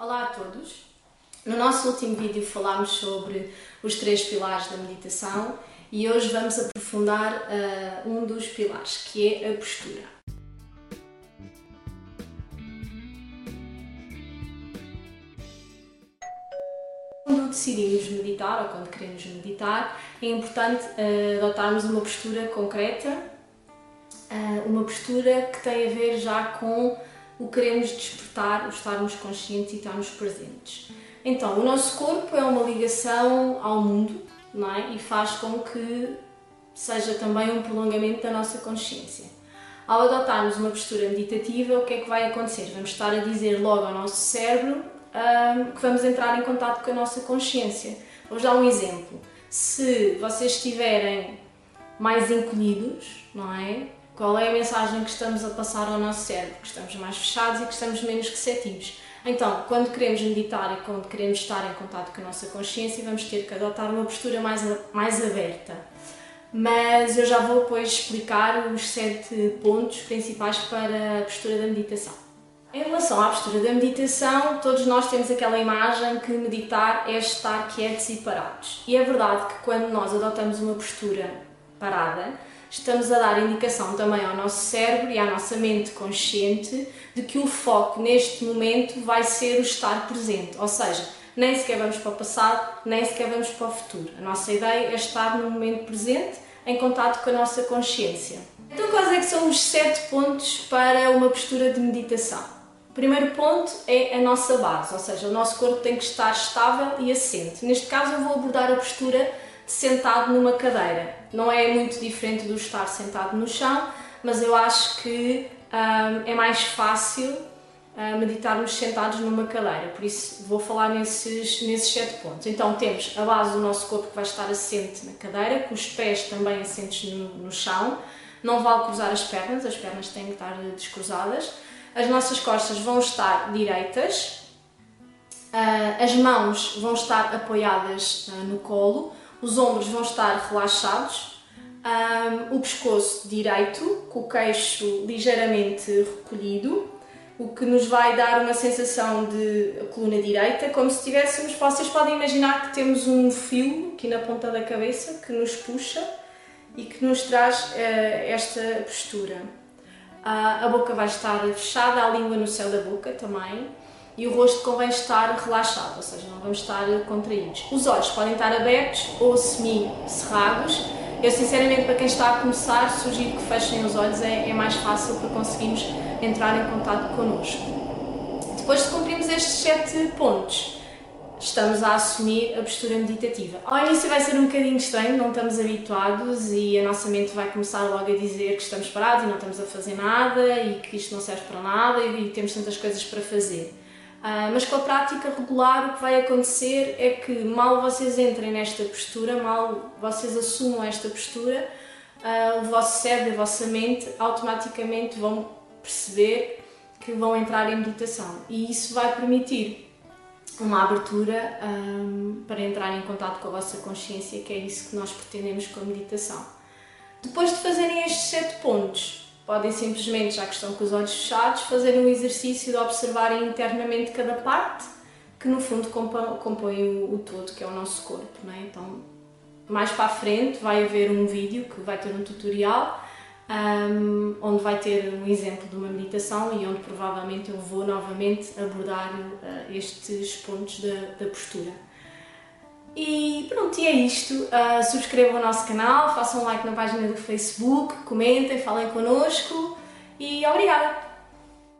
Olá a todos! No nosso último vídeo falámos sobre os três pilares da meditação e hoje vamos aprofundar uh, um dos pilares, que é a postura. Quando decidimos meditar ou quando queremos meditar, é importante uh, adotarmos uma postura concreta, uh, uma postura que tem a ver já com o queremos despertar, o estarmos conscientes e estarmos presentes. Então, o nosso corpo é uma ligação ao mundo não é? e faz com que seja também um prolongamento da nossa consciência. Ao adotarmos uma postura meditativa, o que é que vai acontecer? Vamos estar a dizer logo ao nosso cérebro um, que vamos entrar em contato com a nossa consciência. Vou dar um exemplo. Se vocês estiverem mais encolhidos, não é? Qual é a mensagem que estamos a passar ao nosso cérebro? Que estamos mais fechados e que estamos menos receptivos. Então, quando queremos meditar e quando queremos estar em contato com a nossa consciência, vamos ter que adotar uma postura mais, mais aberta. Mas eu já vou depois explicar os sete pontos principais para a postura da meditação. Em relação à postura da meditação, todos nós temos aquela imagem que meditar é estar quietos e parados. E é verdade que quando nós adotamos uma postura parada, estamos a dar indicação também ao nosso cérebro e à nossa mente consciente de que o foco neste momento vai ser o estar presente, ou seja, nem sequer vamos para o passado, nem sequer vamos para o futuro. A nossa ideia é estar no momento presente, em contato com a nossa consciência. Então, quais é que são os sete pontos para uma postura de meditação? O primeiro ponto é a nossa base, ou seja, o nosso corpo tem que estar estável e assente. Neste caso, eu vou abordar a postura sentado numa cadeira. Não é muito diferente do estar sentado no chão, mas eu acho que um, é mais fácil uh, meditarmos sentados numa cadeira, por isso vou falar nesses, nesses sete pontos. Então temos a base do nosso corpo que vai estar assente na cadeira, com os pés também assentes no, no chão, não vale cruzar as pernas, as pernas têm que estar descruzadas, as nossas costas vão estar direitas, uh, as mãos vão estar apoiadas uh, no colo, os ombros vão estar relaxados, um, o pescoço direito, com o queixo ligeiramente recolhido, o que nos vai dar uma sensação de coluna direita, como se tivéssemos, vocês podem imaginar que temos um fio aqui na ponta da cabeça que nos puxa e que nos traz uh, esta postura. Uh, a boca vai estar fechada, a língua no céu da boca também e o rosto convém estar relaxado, ou seja, não vamos estar contraídos. Os olhos podem estar abertos ou semi-cerrados. Eu, sinceramente, para quem está a começar, sugiro que fechem os olhos, é, é mais fácil para conseguirmos entrar em contato connosco. Depois de cumprirmos estes sete pontos, estamos a assumir a postura meditativa. Ao início vai ser um bocadinho estranho, não estamos habituados e a nossa mente vai começar logo a dizer que estamos parados e não estamos a fazer nada e que isto não serve para nada e temos tantas coisas para fazer. Uh, mas com a prática regular o que vai acontecer é que mal vocês entrem nesta postura, mal vocês assumam esta postura, uh, o vosso cérebro a vossa mente automaticamente vão perceber que vão entrar em meditação e isso vai permitir uma abertura um, para entrar em contato com a vossa consciência, que é isso que nós pretendemos com a meditação. Depois de fazerem estes sete pontos, podem simplesmente, já que estão com os olhos fechados, fazer um exercício de observarem internamente cada parte, que no fundo compõe o, todo, que é o nosso corpo. Não é? Então, mais para a frente vai haver um vídeo que vai ter um tutorial um, onde vai ter um exemplo de uma meditação e onde provavelmente eu vou novamente abordar uh, estes pontos da, da postura. E pronto, e é isto. Uh, subscrevam o nosso canal, façam um like na página do Facebook, comentem, falem connosco e obrigada!